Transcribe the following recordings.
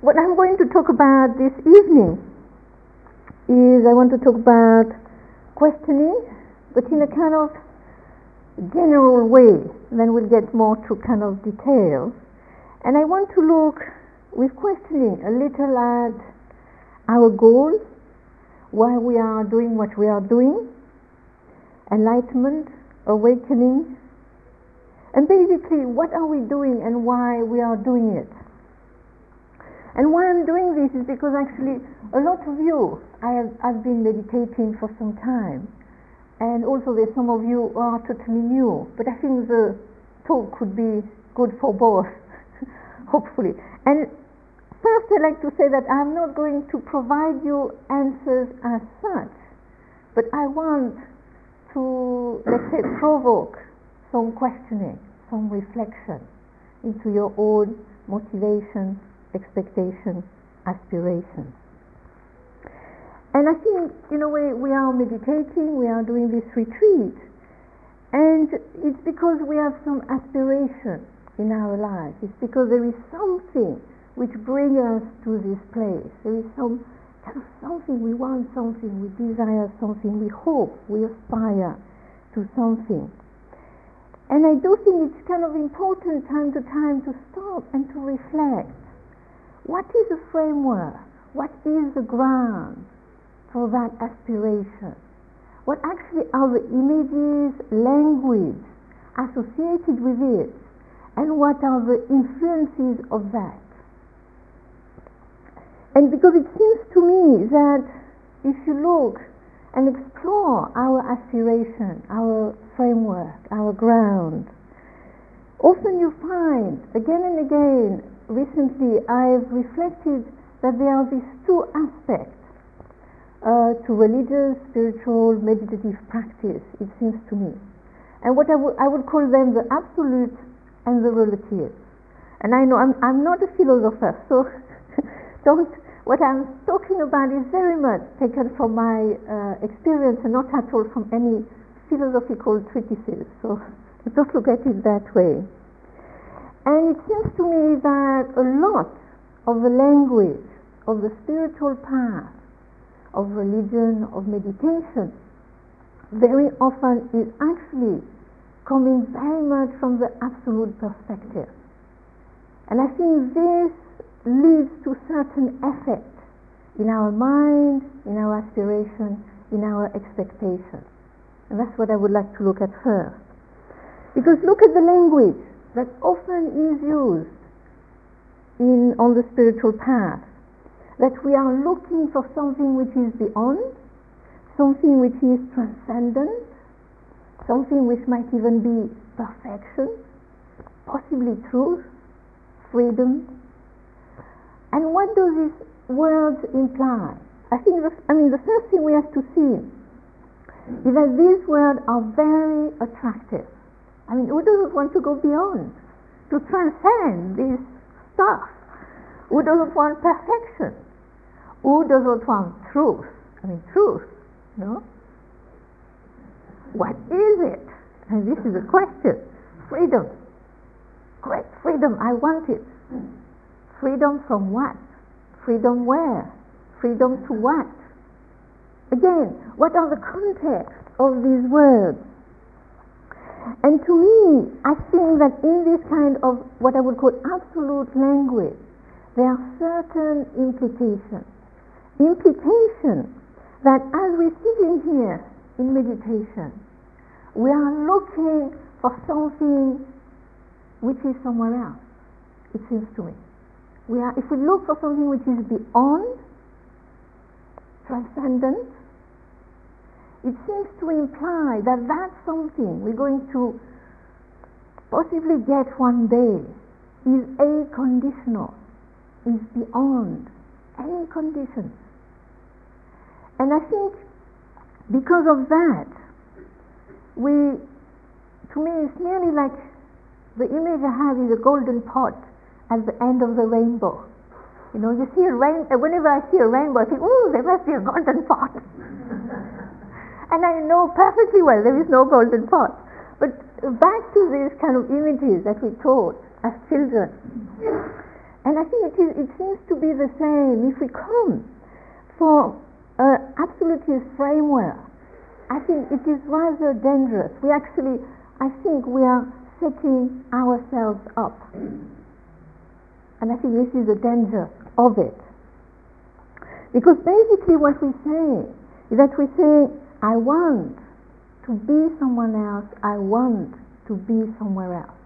what I'm going to talk about this evening is I want to talk about questioning, but in a kind of general way. Then we'll get more to kind of details. And I want to look with questioning a little at our goal, why we are doing what we are doing, enlightenment, awakening, and basically what are we doing and why we are doing it. And why I'm doing this is because actually a lot of you, I have I've been meditating for some time, and also there's some of you who are totally new, but I think the talk could be good for both, hopefully. And first I'd like to say that I'm not going to provide you answers as such, but I want to, let's say, provoke some questioning, some reflection into your own motivation expectation, aspiration. And I think, in a way, we are meditating, we are doing this retreat, and it's because we have some aspiration in our life. It's because there is something which brings us to this place. There is some kind of something, we want something, we desire something, we hope, we aspire to something. And I do think it's kind of important time to time to stop and to reflect what is the framework? What is the ground for that aspiration? What actually are the images, language associated with it? And what are the influences of that? And because it seems to me that if you look and explore our aspiration, our framework, our ground, often you find again and again recently I've reflected that there are these two aspects uh, to religious, spiritual, meditative practice, it seems to me. And what I, w- I would call them the absolute and the relative. And I know I'm, I'm not a philosopher, so don't, what I'm talking about is very much taken from my uh, experience and not at all from any philosophical treatises. So don't look at it that way. And it seems to me that a lot of the language of the spiritual path, of religion, of meditation, very often is actually coming very much from the absolute perspective. And I think this leads to certain effect in our mind, in our aspiration, in our expectation. And that's what I would like to look at first. Because look at the language that often is used in, on the spiritual path. That we are looking for something which is beyond, something which is transcendent, something which might even be perfection, possibly truth, freedom. And what do these words imply? I think, the, I mean, the first thing we have to see is that these words are very attractive. I mean, who doesn't want to go beyond, to transcend this stuff? Who doesn't want perfection? Who doesn't want truth? I mean, truth, no? What is it? And this is a question. Freedom. Great freedom, I want it. Freedom from what? Freedom where? Freedom to what? Again, what are the contexts of these words? And to me, I think that in this kind of what I would call absolute language, there are certain implications. Implications that as we're sitting here in meditation, we are looking for something which is somewhere else, it seems to me. We are, if we look for something which is beyond, transcendent, it seems to imply that that's something we're going to possibly get one day is a conditional, is beyond any conditions. And I think because of that, we, to me, it's nearly like the image I have is a golden pot at the end of the rainbow. You know, you see a rain, whenever I see a rainbow, I think, oh, there must be a golden pot. And I know perfectly well there is no golden pot. But back to these kind of images that we taught as children, And I think it, is, it seems to be the same if we come for an absolutist framework. I think it is rather dangerous. We actually, I think we are setting ourselves up. And I think this is the danger of it. Because basically what we say is that we say, I want to be someone else, I want to be somewhere else.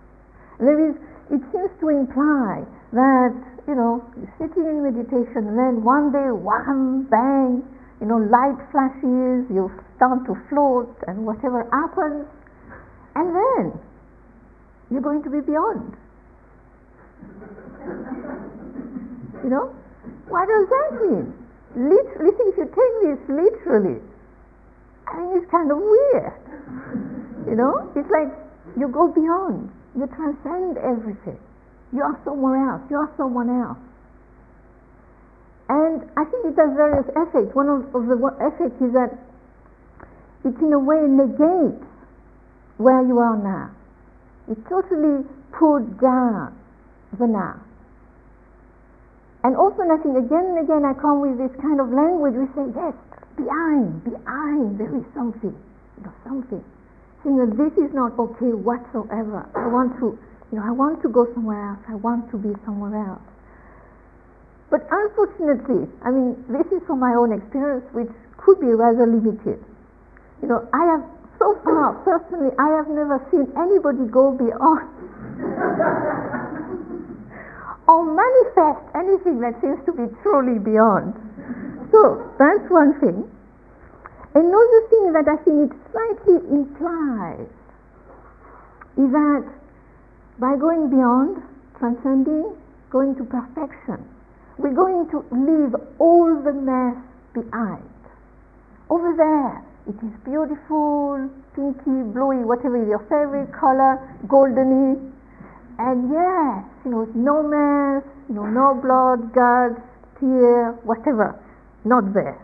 There is, it seems to imply that, you know, sitting in meditation and then one day, one bang, you know, light flashes, you start to float and whatever happens, and then you're going to be beyond. you know? What does that mean? Literally, if you take this literally, I mean, it's kind of weird. You know? It's like you go beyond. You transcend everything. You are somewhere else. You are someone else. And I think it has various effects. One of, of the effects is that it in a way negates where you are now. It totally puts down the now. And often I think again and again I come with this kind of language, we say, yes, behind, behind, there is something, you know, something saying that this is not okay whatsoever. I want to, you know, I want to go somewhere else. I want to be somewhere else. But unfortunately, I mean, this is from my own experience, which could be rather limited. You know, I have so far, personally, I have never seen anybody go beyond or manifest anything that seems to be truly beyond. So that's one thing. Another thing that I think it slightly implies is that by going beyond, transcending, going to perfection, we're going to leave all the mess behind. Over there, it is beautiful, pinky, bluey, whatever is your favorite color, goldeny, and yes, you know, no mess, you know, no blood, guts, tear, whatever, not there.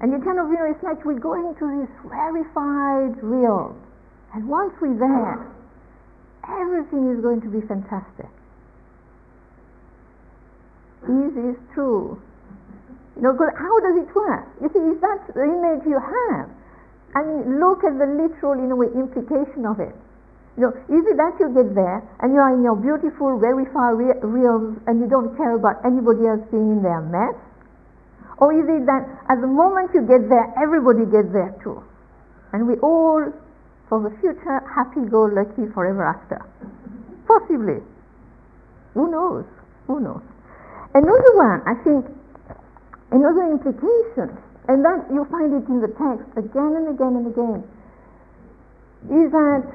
And you kind of, you know, it's like we're going to this rarefied realm. And once we're there, everything is going to be fantastic. Easy is this true? You know, because how does it work? You see, if that's the image you have, mean, look at the literal, in a way, implication of it. You know, is it that you get there and you are in your beautiful, very rarefied realms and you don't care about anybody else being in their mess? Or is it that at the moment you get there, everybody gets there too? And we all, for the future, happy go lucky forever after? Possibly. Who knows? Who knows? Another one, I think, another implication, and that you find it in the text again and again and again, is that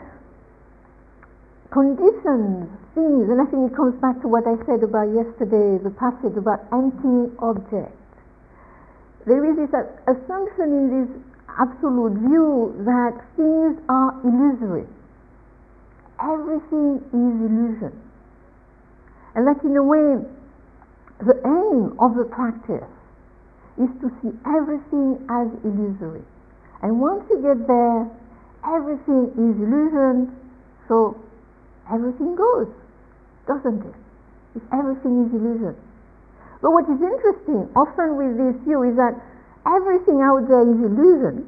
conditions, things, and I think it comes back to what I said about yesterday, the passage about empty objects there is this assumption in this absolute view that things are illusory. Everything is illusion. And that in a way, the aim of the practice is to see everything as illusory. And once you get there, everything is illusion, so everything goes, doesn't it? If everything is illusion. But what is interesting often with this view is that everything out there is illusion,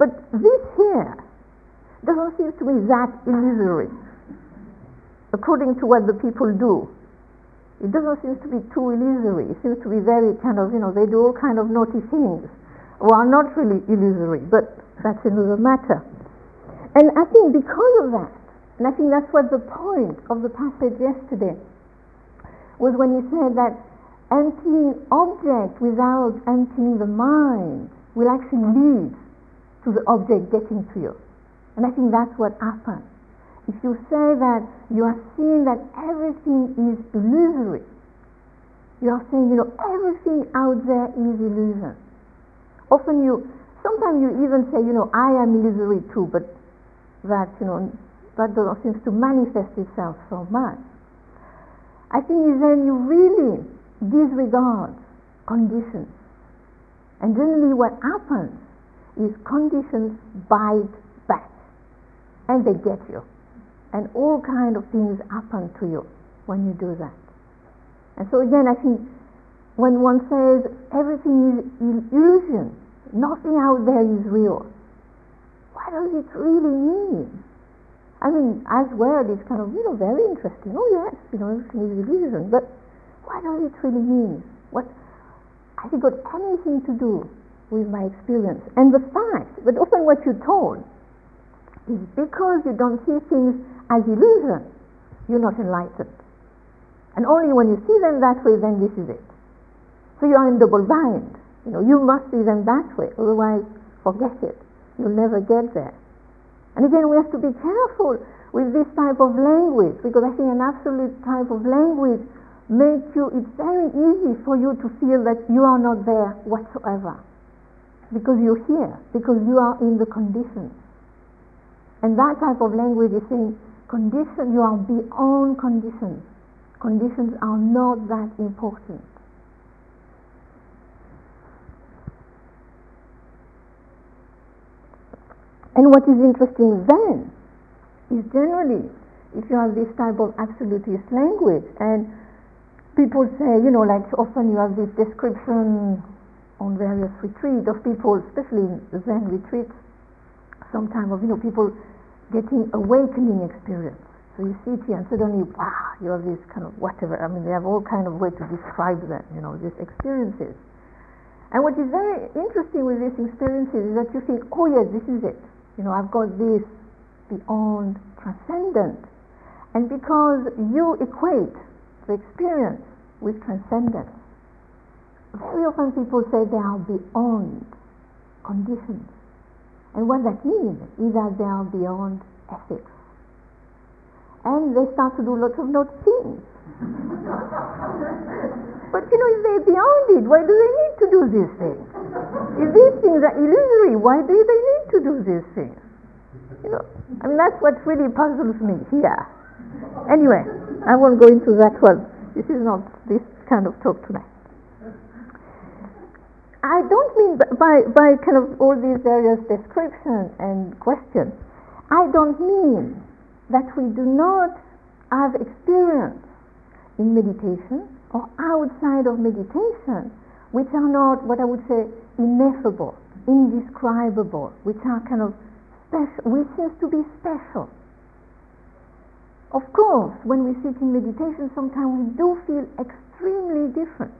but this here doesn't seem to be that illusory, according to what the people do. It doesn't seem to be too illusory. It seems to be very kind of, you know, they do all kind of naughty things, are not really illusory, but that's another matter. And I think because of that, and I think that's what the point of the passage yesterday was when he said that emptying object without emptying the mind will actually lead to the object getting to you. And I think that's what happens. If you say that you are seeing that everything is illusory, you are saying, you know, everything out there is illusion. Often you, sometimes you even say, you know, I am illusory too, but that, you know, that doesn't seem to manifest itself so much. I think is when you really disregard conditions. And generally what happens is conditions bite back and they get you. And all kind of things happen to you when you do that. And so again, I think when one says everything is illusion, nothing out there is real, what does it really mean? I mean, as well, is kind of, you know, very interesting. Oh yes, you know, everything is illusion, but what does it really mean? What has it got anything to do with my experience? And the fact that often what you're told is because you don't see things as illusion, you're not enlightened. And only when you see them that way, then this is it. So you are in double bind. You know, you must see them that way, otherwise forget it. You'll never get there. And again, we have to be careful with this type of language because I think an absolute type of language makes you, it's very easy for you to feel that you are not there whatsoever because you're here, because you are in the conditions. And that type of language is saying, condition, you are beyond conditions. Conditions are not that important. And what is interesting then is generally, if you have this type of absolutist language, and people say, you know, like often you have this description on various retreats of people, especially Zen retreats, sometimes of, you know, people getting awakening experience. So you sit here and suddenly, wow, you have this kind of whatever. I mean, they have all kind of way to describe them, you know, these experiences. And what is very interesting with these experiences is that you think, oh yes, this is it. You know, I've got this beyond transcendent. And because you equate the experience with transcendence, very often people say they are beyond conditions. And what that means is that they are beyond ethics. And they start to do lots of naughty things. but you know, if they're beyond it, why do they need to do these things? If these things are illusory, why do they need to do these things? You know, I mean, that's what really puzzles me here. Anyway, I won't go into that one. This is not this kind of talk tonight. I don't mean by, by kind of all these various descriptions and questions, I don't mean that we do not have experience in meditation or outside of meditation which are not what I would say ineffable, indescribable, which are kind of special, which seems to be special. Of course, when we sit in meditation, sometimes we do feel extremely different.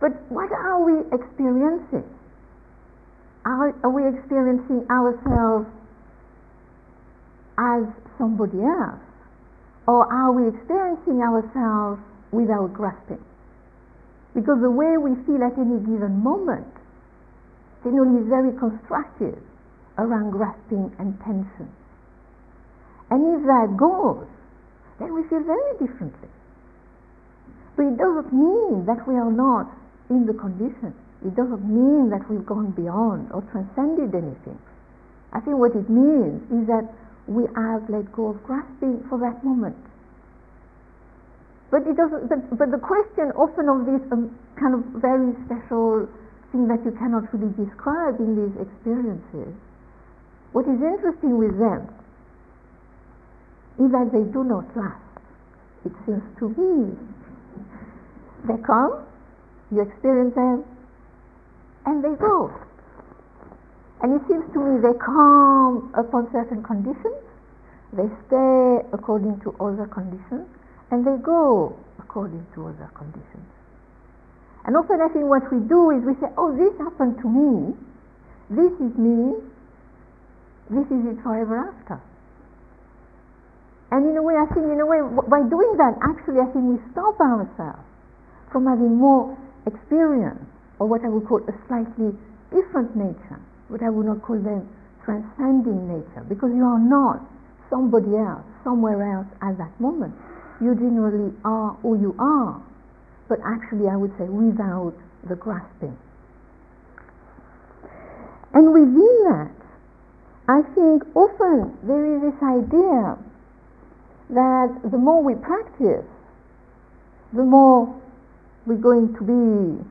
But what are we experiencing? Are, are we experiencing ourselves as somebody else? Or are we experiencing ourselves without grasping? Because the way we feel at any given moment generally is very constructive around grasping and tension. And if that goes, then we feel very differently. But it doesn't mean that we are not in the condition. It doesn't mean that we've gone beyond or transcended anything. I think what it means is that we have let go of grasping for that moment. But it doesn't. But, but the question often of this um, kind of very special thing that you cannot really describe in these experiences. What is interesting with them is that they do not last. It seems to me. They come, you experience them, and they go. And it seems to me they come upon certain conditions, they stay according to other conditions, and they go according to other conditions. And often I think what we do is we say, oh, this happened to me, this is me, this is it forever after. And in a way, I think, in a way, by doing that, actually, I think we stop ourselves from having more experience, or what I would call a slightly different nature, what I would not call then transcending nature, because you are not somebody else, somewhere else at that moment you generally are who you are, but actually I would say without the grasping. And within that, I think often there is this idea that the more we practice, the more we're going to be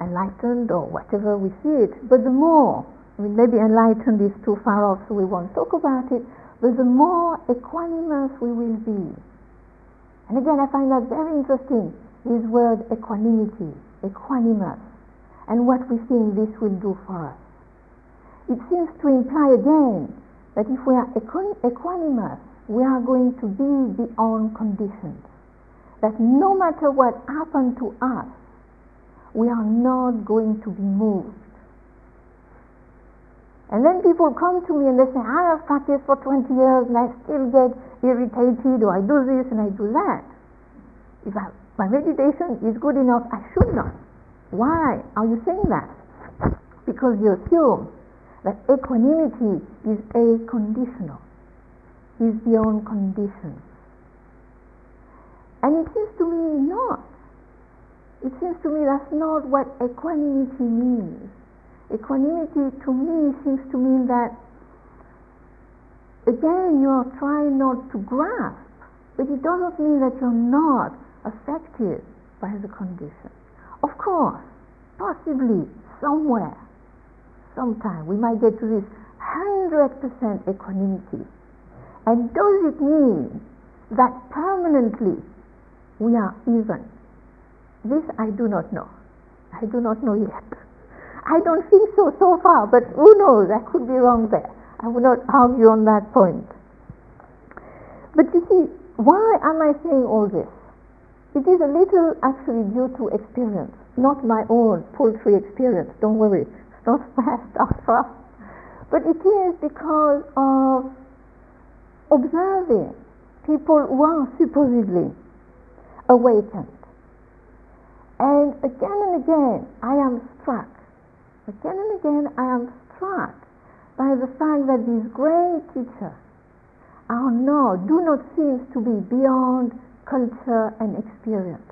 enlightened or whatever we see it, but the more, I mean, maybe enlightened is too far off, so we won't talk about it, but the more equanimous we will be And again, I find that very interesting, his word equanimity, equanimous, and what we think this will do for us. It seems to imply again that if we are equanimous, we are going to be beyond conditions. That no matter what happened to us, we are not going to be moved. And then people come to me and they say, I have practiced for 20 years and I still get irritated or I do this and I do that. If I, my meditation is good enough, I should not. Why are you saying that? Because you assume that equanimity is a conditional, is beyond conditions. And it seems to me not. It seems to me that's not what equanimity means. Equanimity to me seems to mean that again you are trying not to grasp, but it doesn't mean that you're not affected by the condition. Of course, possibly somewhere, sometime we might get to this 100% equanimity. And does it mean that permanently we are even? This I do not know. I do not know yet. I don't think so so far, but who knows? I could be wrong there. I will not argue on that point. But you see, why am I saying all this? It is a little actually due to experience, not my own poultry experience. Don't worry, it's not fast stuff. But it is because of observing people who are supposedly awakened. And again and again, I am struck Again and again, I am struck by the fact that these great teachers are not, do not seem to be beyond culture and experience.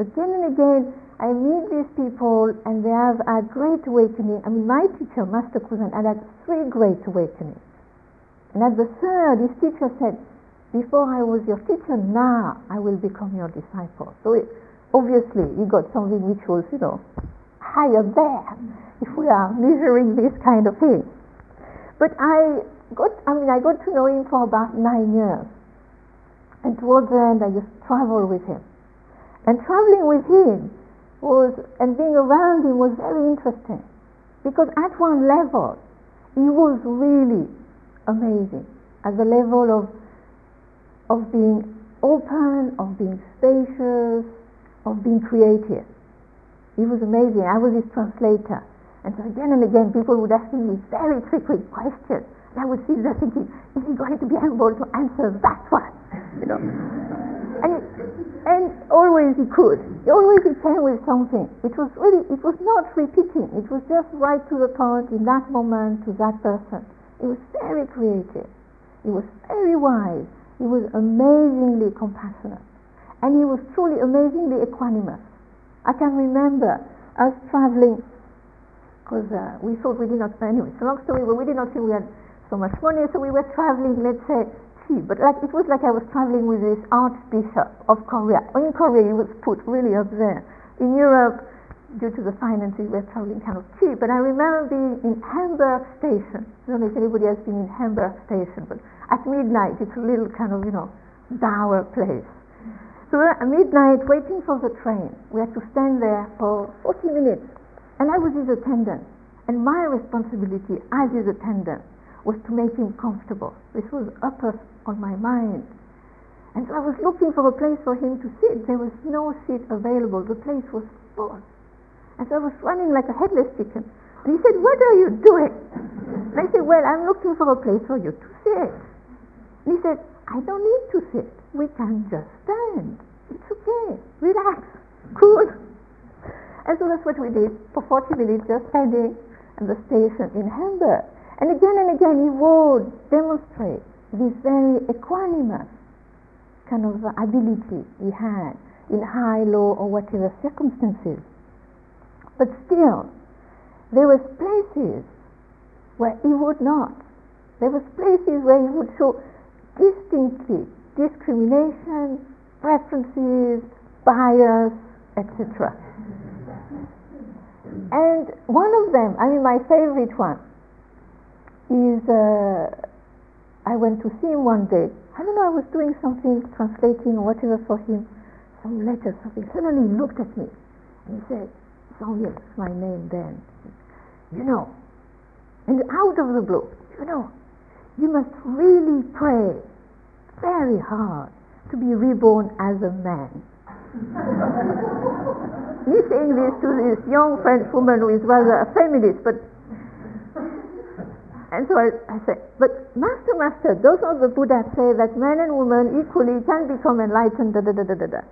Again and again, I meet these people and they have a great awakening. I mean, my teacher, Master Kusan, had had three great awakenings. And at the third, his teacher said, before I was your teacher, now I will become your disciple. So it, obviously, he got something which was, you know, higher there if we are measuring this kind of thing. But I got, I mean, I got to know him for about nine years. And towards the end, I just traveled with him. And traveling with him was, and being around him was very interesting. Because at one level, he was really amazing. At the level of, of being open, of being spacious, of being creative. He was amazing. I was his translator. And so again and again, people would ask me very tricky questions. And I would sit there thinking, is he going to be able to answer that one? You know? And, it, and always he could. Always he came with something. It was really, it was not repeating. It was just right to the point in that moment to that person. He was very creative. He was very wise. He was amazingly compassionate. And he was truly amazingly equanimous. I can remember us traveling because uh, we thought we did not, anyway, it's a long story, but we did not think we had so much money, so we were traveling, let's say, cheap. But like it was like I was traveling with this Archbishop of Korea. In Korea, he was put really up there. In Europe, due to the finances, we were traveling kind of cheap. But I remember being in Hamburg Station. I don't know if anybody has been in Hamburg Station, but at midnight, it's a little kind of, you know, dour place. Were at midnight waiting for the train. We had to stand there for 40 minutes. And I was his attendant. And my responsibility as his attendant was to make him comfortable. This was upper on my mind. And so I was looking for a place for him to sit. There was no seat available. The place was full. And so I was running like a headless chicken. And he said, What are you doing? And I said, Well, I'm looking for a place for you to sit. And he said, I don't need to sit. We can just stand. It's okay. Relax. Cool. And so that's what we did for 40 minutes, just standing at the station in Hamburg. And again and again, he would demonstrate this very equanimous kind of ability he had in high, low, or whatever circumstances. But still, there was places where he would not. There was places where he would show distinctly discrimination, preferences, bias, etc. And one of them, I mean, my favorite one, is uh, I went to see him one day I don't know, I was doing something, translating or whatever for him, some letter, something. Suddenly he looked at me and he said, oh yes, my name then. You know, and out of the blue, you know, you must really pray very hard to be reborn as a man. Me saying this to this young French woman who is rather a feminist, but and so I, I said, but Master, Master, those are the Buddha say that man and woman equally can become enlightened, da da da da da da.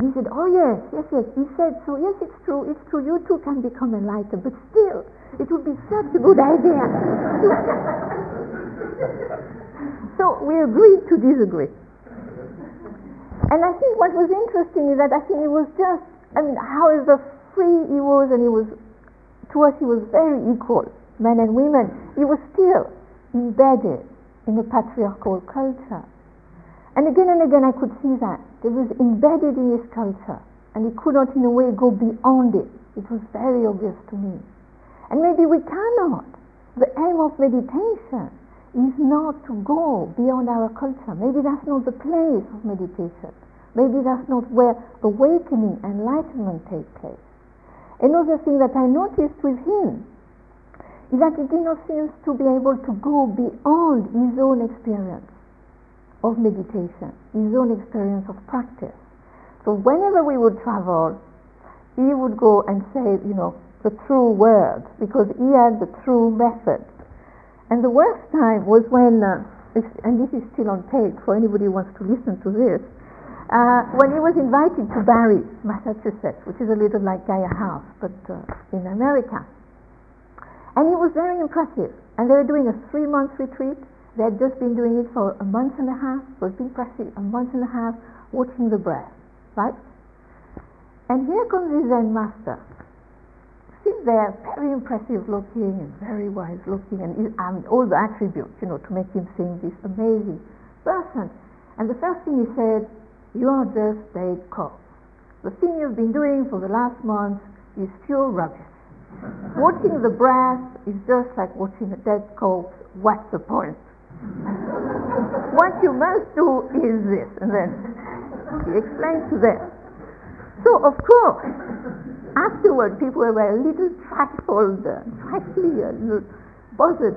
And he said, oh yes, yes, yes. He said, so yes, it's true, it's true, you too can become enlightened, but still, it would be such a good idea. so we agreed to disagree. And I think what was interesting is that I think it was just, I mean, how the free he was, and he was, to us, he was very equal men and women, he was still embedded in a patriarchal culture. And again and again I could see that. It was embedded in his culture and he could not in a way go beyond it. It was very obvious to me. And maybe we cannot. The aim of meditation is not to go beyond our culture. Maybe that's not the place of meditation. Maybe that's not where awakening, enlightenment take place. Another thing that I noticed with him is that he did not seem to be able to go beyond his own experience of meditation, his own experience of practice. So whenever we would travel, he would go and say, you know, the true words because he had the true method. And the worst time was when, uh, and this is still on tape for anybody who wants to listen to this, uh, when he was invited to Barre, Massachusetts, which is a little like Gaia House, but uh, in America. And it was very impressive. And they were doing a three month retreat. They had just been doing it for a month and a half. So it's been practicing a month and a half watching the breath. Right? And here comes the Zen master. Sits there, very impressive looking and very wise looking, and I mean, um, all the attributes, you know, to make him seem this amazing person. And the first thing he said, You are just a corpse. The thing you've been doing for the last month is pure rubbish. Watching the breath is just like watching a dead corpse. What's the point? what you must do is this, and then he explains to them. So of course, afterward, people were a little trifled, slightly a little bothered,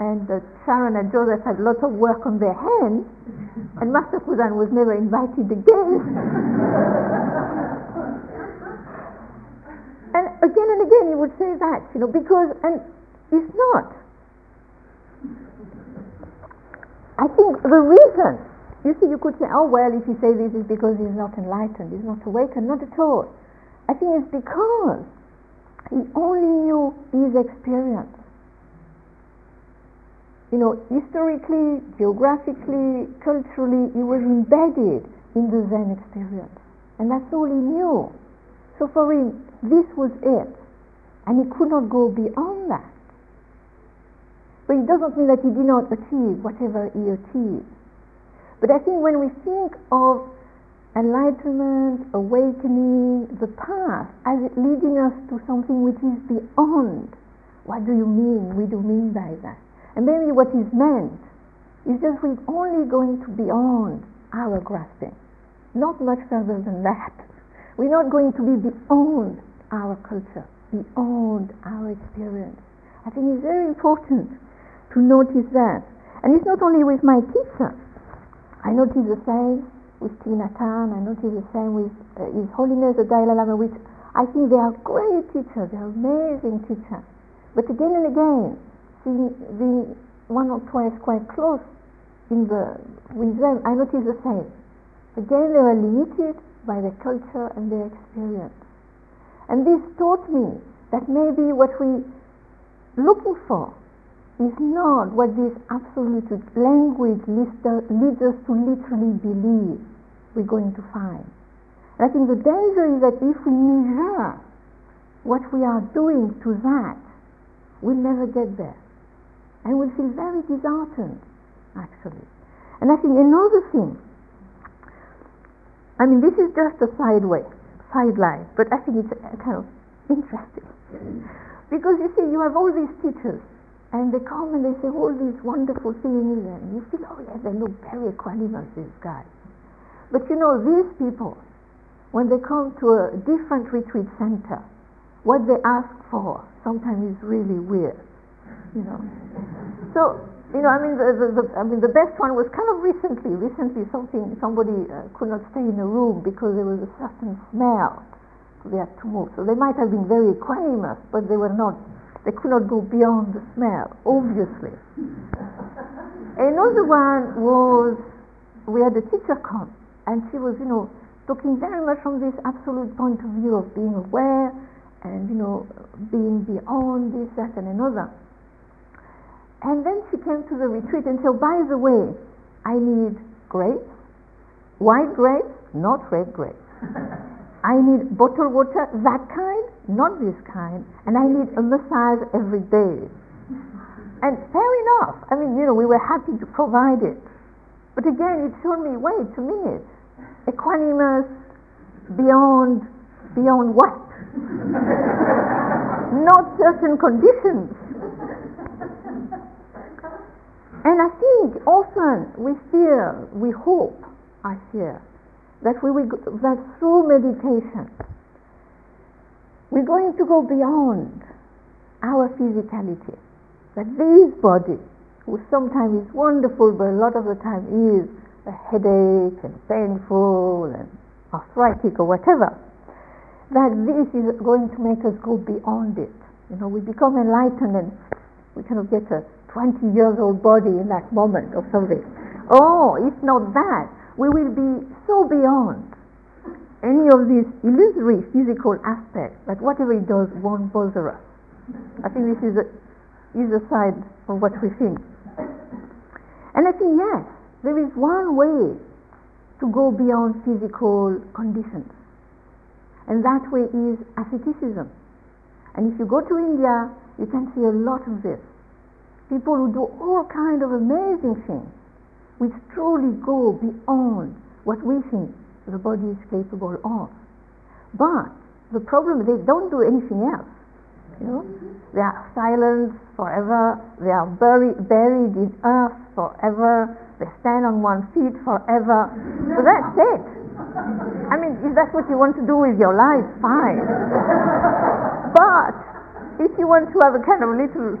and uh, Sharon and Joseph had lots of work on their hands, and Master Kusan was never invited again. And again and again he would say that, you know, because, and it's not. I think the reason, you see, you could say, oh, well, if you say this is because he's not enlightened, he's not awakened. Not at all. I think it's because he only knew his experience. You know, historically, geographically, culturally, he was embedded in the Zen experience. And that's all he knew. So for him, this was it. And he could not go beyond that. But it doesn't mean that he did not achieve whatever he achieved. But I think when we think of enlightenment, awakening, the path as it leading us to something which is beyond, what do you mean? We do mean by that. And maybe what is meant is just we're only going to beyond our grasping, not much further than that. We're not going to be beyond our culture, beyond our experience. I think it's very important to notice that. And it's not only with my teacher. I notice the same with Tina Thich I notice the same with uh, His Holiness the Dalai Lama, which I think they are great teachers, they are amazing teachers. But again and again, seeing, being one or twice quite close in the, with them, I notice the same. Again, they are limited by their culture and their experience. And this taught me that maybe what we looking for is not what this absolute language leads us to literally believe we're going to find. I think the danger is that if we measure what we are doing to that, we'll never get there. And we'll feel very disheartened, actually. And I think another thing I mean, this is just a sideway, sideline, but I think it's uh, kind of interesting. Because you see, you have all these teachers, and they come and they say all these wonderful things, and you feel, oh yeah, they look very equanimous, these guys. But you know, these people, when they come to a different retreat center, what they ask for sometimes is really weird, you know. So, you know, I mean, the, the, the I mean, the best one was kind of recently. Recently, something somebody uh, could not stay in a room because there was a certain smell. So they had to move. So they might have been very equanimous, but they were not they could not go beyond the smell, obviously. Another one was, we had a teacher come, and she was, you know, talking very much from this absolute point of view of being aware and, you know, being beyond this, that, and another. And then she came to the retreat and said, by the way, I need grapes, white grapes, not red grapes. I need bottled water, that kind, not this kind, and I need a massage every day. And fair enough. I mean, you know, we were happy to provide it. But again, it showed me, wait a minute, equanimous beyond, beyond what? not certain conditions. And I think often we fear, we hope, I fear, that we will, that through meditation we're going to go beyond our physicality. That this body, sometimes is wonderful, but a lot of the time is a headache and painful and arthritic or whatever, that this is going to make us go beyond it. You know, we become enlightened and we kind of get a 20 years old body in that moment or something. Oh, if not that, we will be so beyond any of these illusory physical aspects that whatever it does won't bother us. I think this is a, is a side of what we think. And I think, yes, there is one way to go beyond physical conditions. And that way is asceticism. And if you go to India, you can see a lot of this. People who do all kind of amazing things, which truly go beyond what we think the body is capable of. But the problem is they don't do anything else. You know, they are silent forever. They are buried, buried in earth forever. They stand on one feet forever. So that's it. I mean, if that's what you want to do with your life, fine. but if you want to have a kind of little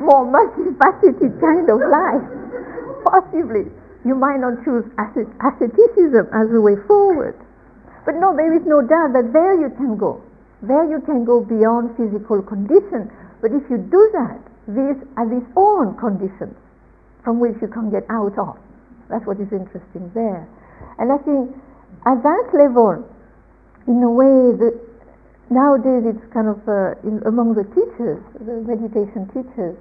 more multifaceted kind of life, possibly you might not choose asceticism as a way forward. But no, there is no doubt that there you can go. There you can go beyond physical condition. But if you do that, these are these own conditions from which you can get out of. That's what is interesting there. And I think at that level, in a way nowadays it's kind of uh, in, among the teachers, the meditation teachers,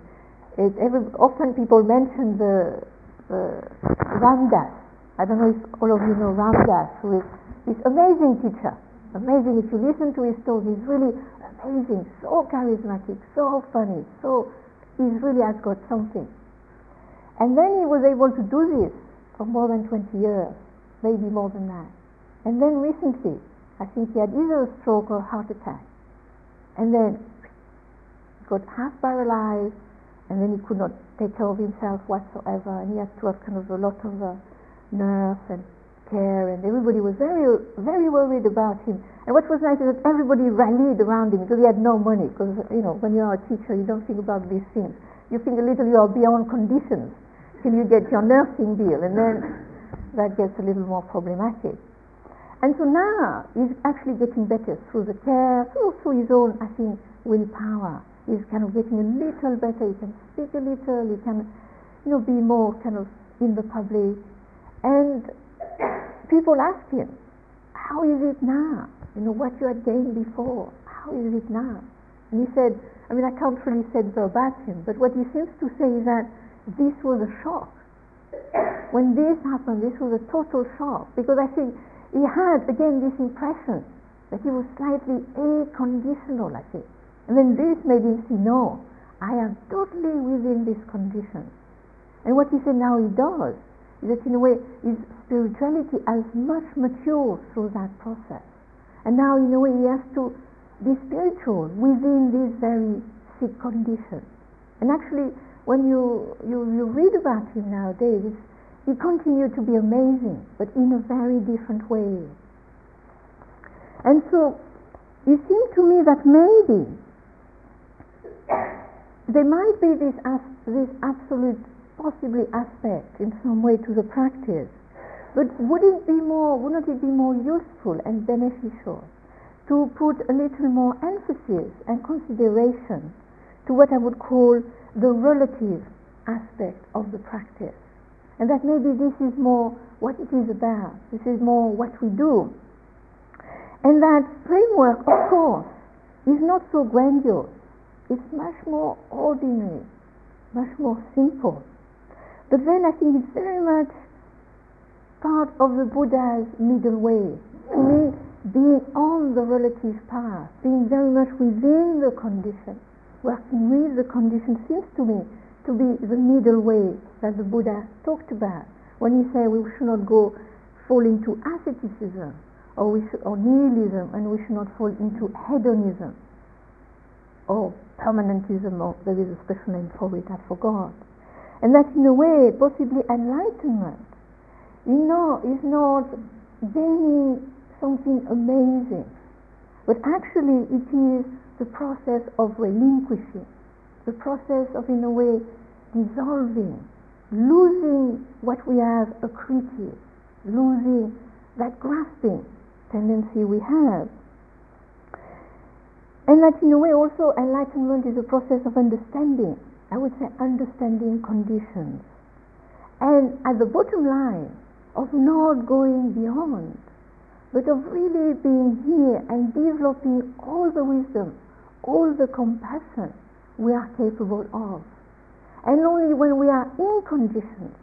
it, every, often people mention the Ram Dass. I don't know if all of you know Ram Dass, who is this amazing teacher. Amazing. If you listen to his stories, he's really amazing, so charismatic, so funny, so he's really has got something. And then he was able to do this for more than 20 years, maybe more than that. And then recently, I think he had either a stroke or a heart attack. And then got half paralyzed, and then he could not take care of himself whatsoever, and he had to have kind of a lot of uh, nurse and care, and everybody was very, very worried about him. And what was nice is that everybody rallied around him because he had no money. Because you know, when you are a teacher, you don't think about these things. You think a little you are beyond conditions till you get your nursing bill, and then that gets a little more problematic. And so now he's actually getting better through the care, through, through his own, I think, willpower He's kind of getting a little better. He can speak a little. He can, you know, be more kind of in the public. And people ask him, "How is it now? You know, what you had gained before. How is it now?" And he said, "I mean, I can't really say verbatim, but what he seems to say is that this was a shock. When this happened, this was a total shock because I think he had again this impression that he was slightly a-conditional. I think." And then this made him see, no, I am totally within this condition. And what he said now he does that in a way his spirituality has much matured through that process. And now in a way he has to be spiritual within this very sick condition. And actually, when you, you, you read about him nowadays, he continued to be amazing, but in a very different way. And so, it seemed to me that maybe there might be this, this absolute, possibly aspect in some way to the practice, but would it be more, wouldn't it be more useful and beneficial to put a little more emphasis and consideration to what I would call the relative aspect of the practice. And that maybe this is more what it is about, this is more what we do. And that framework, of course, is not so grandiose, it's much more ordinary, much more simple. But then I think it's very much part of the Buddha's middle way. Hmm. Me, being on the relative path, being very much within the condition, working with the condition seems to me to be the middle way that the Buddha talked about when he said we should not go fall into asceticism or, we should, or nihilism and we should not fall into hedonism or permanentism or there is a special name for it, I forgot. And that in a way possibly enlightenment. You know, is not gaining something amazing, but actually it is the process of relinquishing, the process of, in a way, dissolving, losing what we have accreted, losing that grasping tendency we have. And that, in a way, also enlightenment is a process of understanding. I would say understanding conditions. And at the bottom line, of not going beyond, but of really being here and developing all the wisdom, all the compassion we are capable of. And only when we are in conditions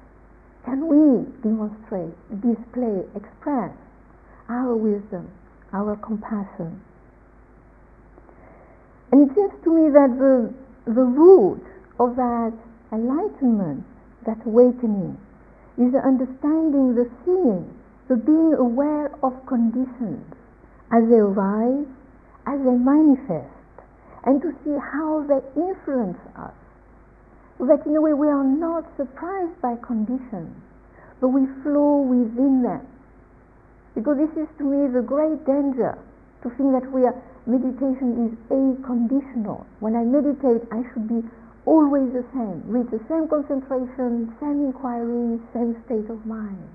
can we demonstrate, display, express our wisdom, our compassion. And it seems to me that the, the root of that enlightenment, that awakening, is the understanding, the seeing, the being aware of conditions as they arise, as they manifest, and to see how they influence us. So that in a way we are not surprised by conditions, but we flow within them. Because this is to me the great danger to think that we are, meditation is a-conditional. When I meditate, I should be always the same, with the same concentration, same inquiry, same state of mind.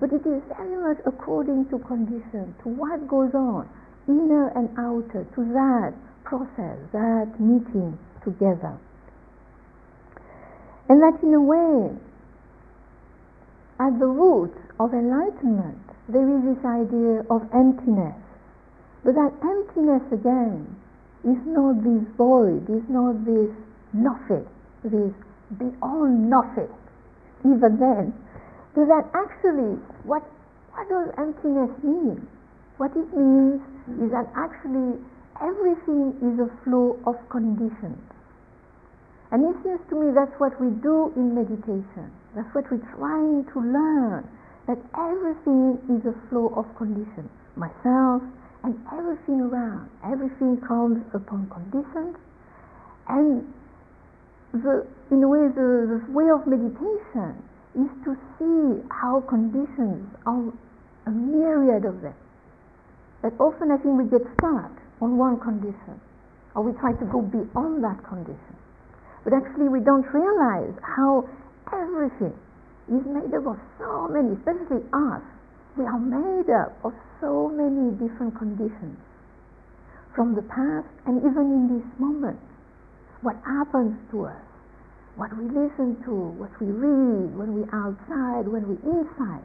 But it is very much according to condition, to what goes on, inner and outer, to that process, that meeting together. And that in a way, at the root of enlightenment, there is this idea of emptiness. But that emptiness again is not this void, is not this nothing, this beyond nothing, even then. So that actually, what, what does emptiness mean? What it means is that actually everything is a flow of conditions. And it seems to me that's what we do in meditation. That's what we're trying to learn. That everything is a flow of conditions. Myself, and everything around, everything comes upon conditions, and the, in a way, the, the way of meditation is to see how conditions are a myriad of them. That often I think we get stuck on one condition, or we try to go beyond that condition. But actually, we don't realize how everything is made up of so many, especially us, we are made up of so many different conditions from the past and even in this moment. What happens to us, what we listen to, what we read, when we're outside, when we're inside.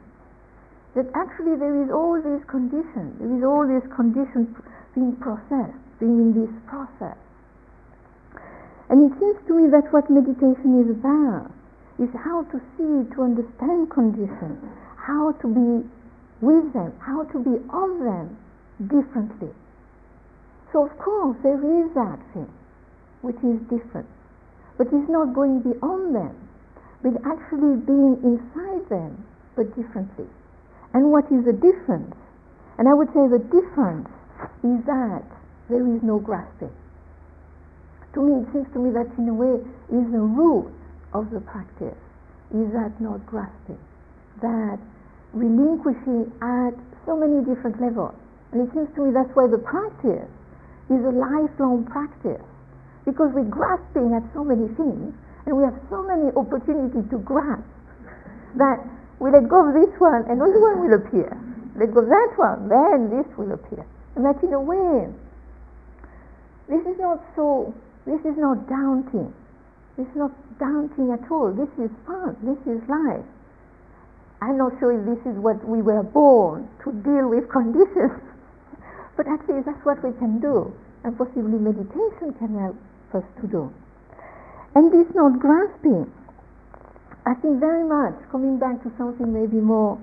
That actually there is all these conditions, there is all these conditions being processed, being in this process. And it seems to me that what meditation is about, is how to see, to understand conditions, how to be with them, how to be of them differently. So, of course, there is that thing which is different, but it's not going beyond them, but actually being inside them, but differently. And what is the difference? And I would say the difference is that there is no grasping. To me, it seems to me that in a way is the root of the practice, is that not grasping, that relinquishing at so many different levels. And it seems to me that's why the practice is a lifelong practice, because we're grasping at so many things, and we have so many opportunities to grasp that we let go of this one, and another one will appear. Let go of that one, then this will appear. And that in a way, this is not so this is not daunting. This is not daunting at all. This is fun. This is life. I'm not sure if this is what we were born to deal with conditions, but actually that's what we can do, and possibly meditation can help us to do. And this not grasping, I think very much coming back to something maybe more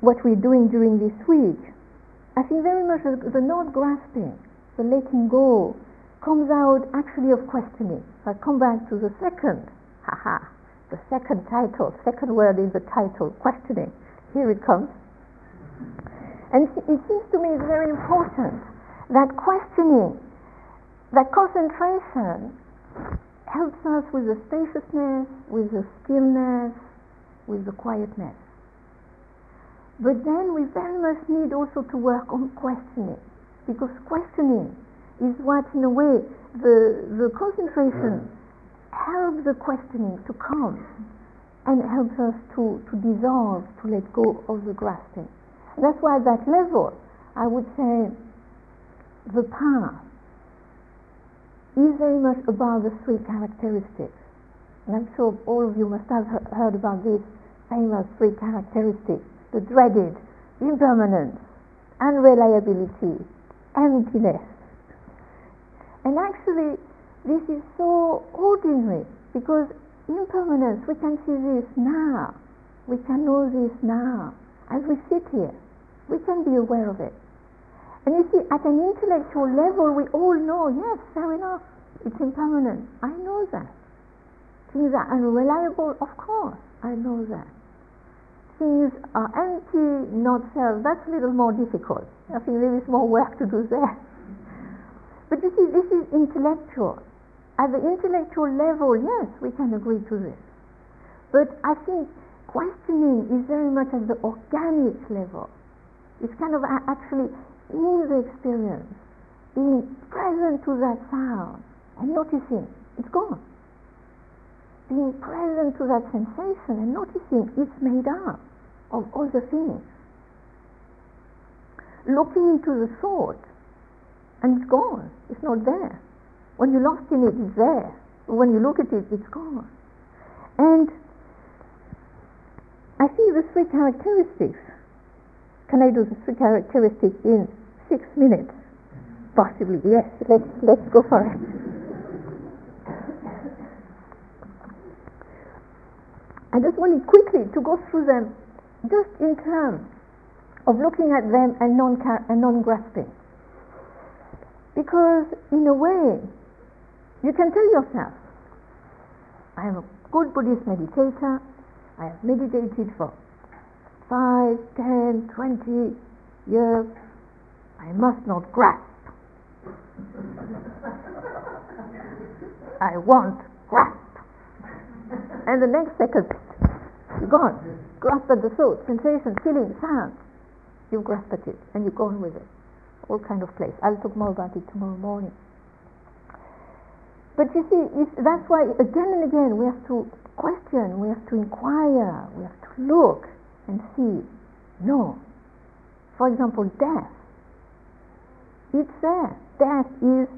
what we're doing during this week. I think very much the not grasping, the letting go, comes out actually of questioning. So I come back to the second, haha, the second title, second word in the title, questioning. Here it comes. And it seems to me it's very important that questioning, that concentration helps us with the spaciousness, with the stillness, with the quietness. But then we very much need also to work on questioning, because questioning is what, in a way, the, the concentration helps the questioning to come and helps us to, to dissolve, to let go of the grasping. That's why at that level, I would say the path is very much about the three characteristics. And I'm sure all of you must have heard about these famous three characteristics the dreaded impermanence, unreliability, emptiness. And actually, this is so ordinary because impermanence, we can see this now. We can know this now. As we sit here, we can be aware of it. And you see, at an intellectual level, we all know, yes, fair enough, it's impermanent. I know that. Things are unreliable, of course, I know that. Things are empty, not self, that's a little more difficult. I think there is more work to do there. But you see, this is intellectual. At the intellectual level, yes, we can agree to this. But I think questioning is very much at the organic level. It's kind of actually in the experience, being present to that sound and noticing it's gone. Being present to that sensation and noticing it's made up of other things. Looking into the thought and it's gone. It's not there. When you're lost in it, it's there. When you look at it, it's gone. And I see the three characteristics. Can I do the three characteristics in six minutes? Possibly, yes. Let's let's go for it. I just wanted quickly to go through them, just in terms of looking at them and non and non-grasping. Because, in a way, you can tell yourself, I am a good Buddhist meditator, I have meditated for five, ten, twenty years, I must not grasp. I want grasp. And the next second, you're gone. Grasp at the thought, sensation, feeling, sound. You've grasped at it and you've gone with it all kind of place. I'll talk more about it tomorrow morning. But you see, that's why again and again we have to question, we have to inquire, we have to look and see. No. For example, death. It's there. Death is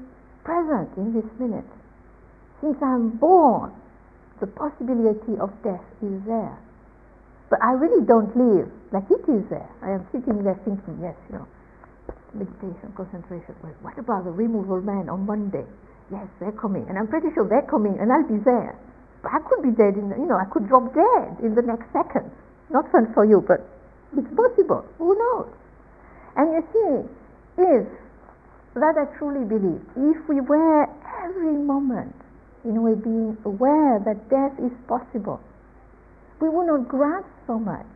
present in this minute. Since I'm born, the possibility of death is there. But I really don't live like it is there. I am sitting there thinking, yes, you know, meditation, concentration. Well, what about the removal man on Monday? Yes, they're coming, and I'm pretty sure they're coming, and I'll be there. But I could be dead in, you know, I could drop dead in the next second. Not fun for you, but it's possible. Who knows? And you see, if that I truly believe, if we were every moment, in a way, being aware that death is possible, we would not grasp so much.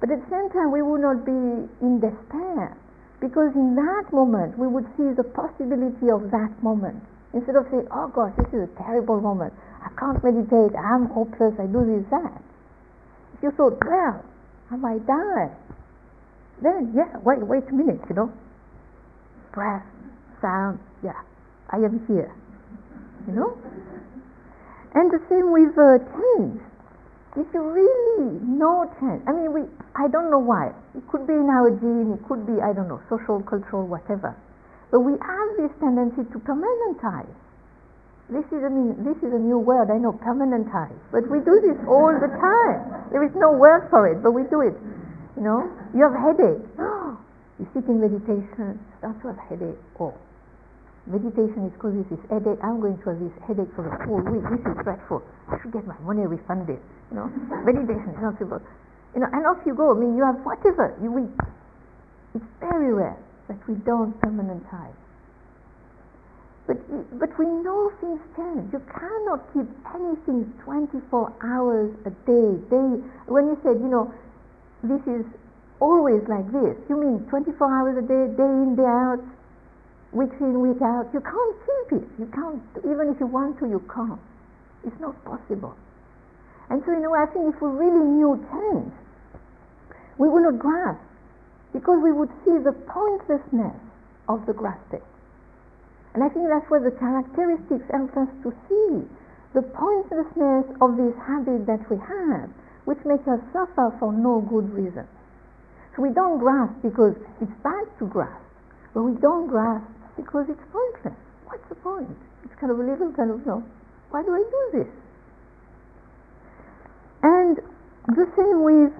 But at the same time, we would not be in despair because in that moment we would see the possibility of that moment. Instead of saying, oh gosh, this is a terrible moment, I can't meditate, I'm hopeless, I do this, that. If you thought, well, am I might die, then yeah, wait, wait a minute, you know. Breath, sound, yeah, I am here. You know? And the same with uh, change. If you really know change, I mean, we, I don't know why. It could be in our gene, it could be, I don't know, social, cultural, whatever. But we have this tendency to permanentize. This is, I mean, this is a new word, I know, permanentize. But we do this all the time. There is no word for it, but we do it. You know, you have headache. you sit in meditation, start to have headache. Oh, meditation is causing this headache. I'm going to have this headache for the whole week. This is dreadful. I should get my money refunded. You know, meditation is not simple. You know, and off you go. I mean, you have whatever you eat. It's very rare that we don't permanentize. But, but we know things change. You cannot keep anything 24 hours a day. Day. When you said, you know, this is always like this, you mean 24 hours a day, day in, day out, week in, week out? You can't keep it. You can't. Even if you want to, you can't. It's not possible. And so, you know, I think if we really knew change, we would not grasp because we would see the pointlessness of the grasping. And I think that's where the characteristics help us to see the pointlessness of this habit that we have, which makes us suffer for no good reason. So we don't grasp because it's bad to grasp, but we don't grasp because it's pointless. What's the point? It's kind of a little kind of, know, why do I do this? And the same with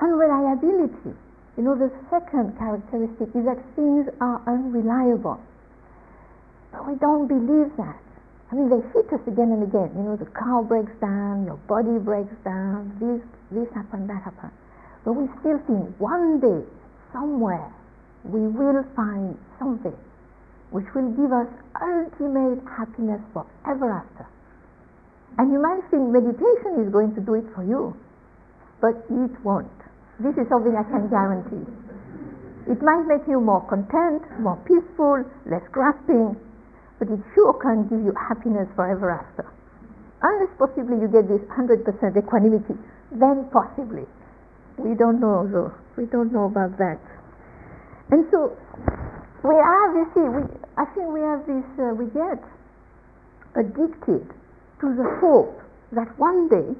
unreliability. You know, the second characteristic is that things are unreliable. But we don't believe that. I mean, they hit us again and again. You know, the car breaks down, your body breaks down, this, this happened, that happened. But we still think one day, somewhere, we will find something which will give us ultimate happiness forever after. And you might think meditation is going to do it for you, but it won't. This is something I can guarantee. It might make you more content, more peaceful, less grasping, but it sure can't give you happiness forever after. Unless possibly you get this 100% equanimity, then possibly. We don't know though. We don't know about that. And so we have, you see, we, I think we have this, uh, we get addicted to the hope that one day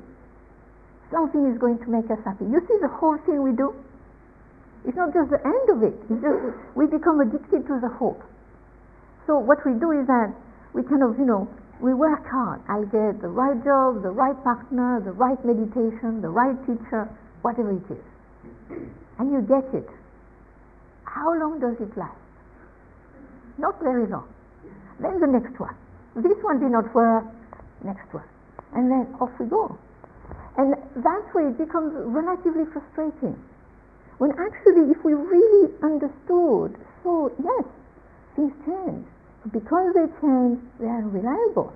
something is going to make us happy. You see the whole thing we do? It's not just the end of it. It's just we become addicted to the hope. So what we do is that we kind of, you know, we work hard. I'll get the right job, the right partner, the right meditation, the right teacher, whatever it is. And you get it. How long does it last? Not very long. Then the next one. This one did not work, next one. And then off we go. And that way it becomes relatively frustrating. When actually, if we really understood, so yes, things change. Because they change, they are reliable.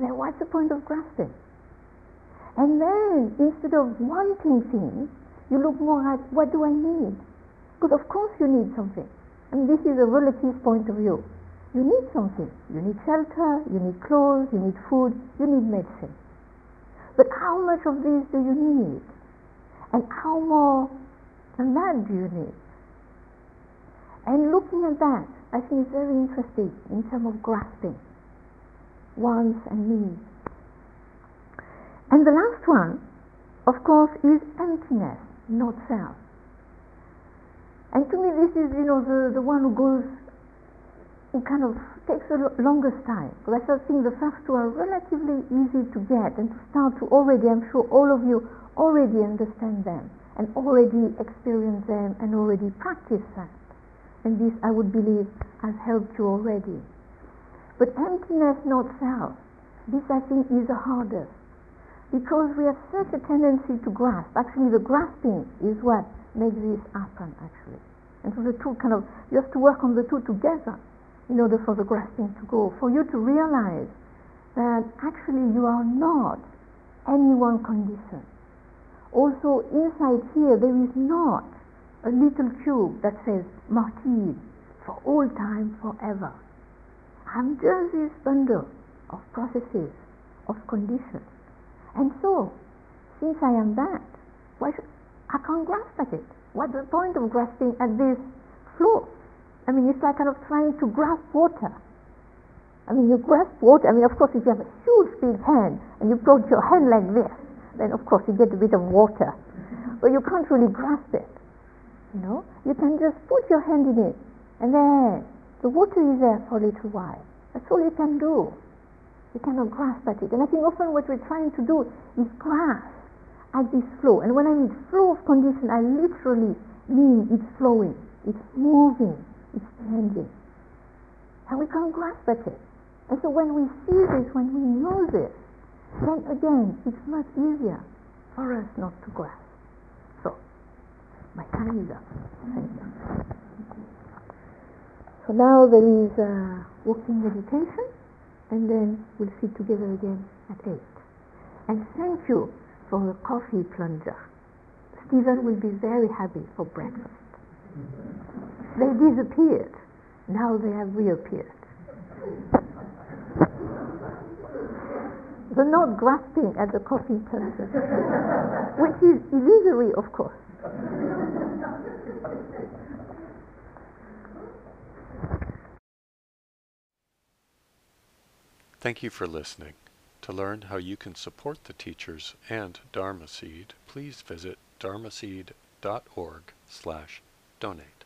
Then what's the point of grasping? And then, instead of wanting things, you look more at what do I need? Because of course you need something. And this is a relative point of view. You need something. You need shelter, you need clothes, you need food, you need medicine. But how much of these do you need? And how more than that do you need? And looking at that, I think it's very interesting in terms of grasping wants and needs. And the last one, of course, is emptiness, not self. And to me, this is, you know, the, the one who goes it kind of takes the longest time. Because I think the first two are relatively easy to get and to start to already, I'm sure all of you already understand them and already experience them and already practice that. And this, I would believe, has helped you already. But emptiness, not self, this I think is the hardest. Because we have such a tendency to grasp. Actually, the grasping is what makes this happen, actually. And so the two kind of, you have to work on the two together in order for the grasping to go, for you to realize that actually you are not any one condition. Also, inside here, there is not a little cube that says Martine for all time, forever. I'm just this bundle of processes, of conditions. And so, since I am that, why should, I can't grasp at it. What's the point of grasping at this flow? I mean, it's like kind of trying to grasp water. I mean, you grasp water. I mean, of course, if you have a huge big hand and you put your hand like this, then of course you get a bit of water. But you can't really grasp it. You know, you can just put your hand in it, and then the water is there for a little while. That's all you can do. You cannot grasp at it. And I think often what we're trying to do is grasp at this flow. And when I mean flow of condition, I literally mean it's flowing, it's moving, it's changing. And we can't grasp at it. And so when we see this, when we know this, then again, it's much easier for us not to grasp. So, my time is up. So now there is a walking meditation, and then we'll sit together again at 8. And thank you for the coffee plunger. Stephen will be very happy for breakfast. They disappeared. Now they have reappeared. They're not grasping at the coffee plunger, which is illusory, of course. Thank you for listening. To learn how you can support the teachers and Dharma Seed, please visit dharmaseed.org slash donate.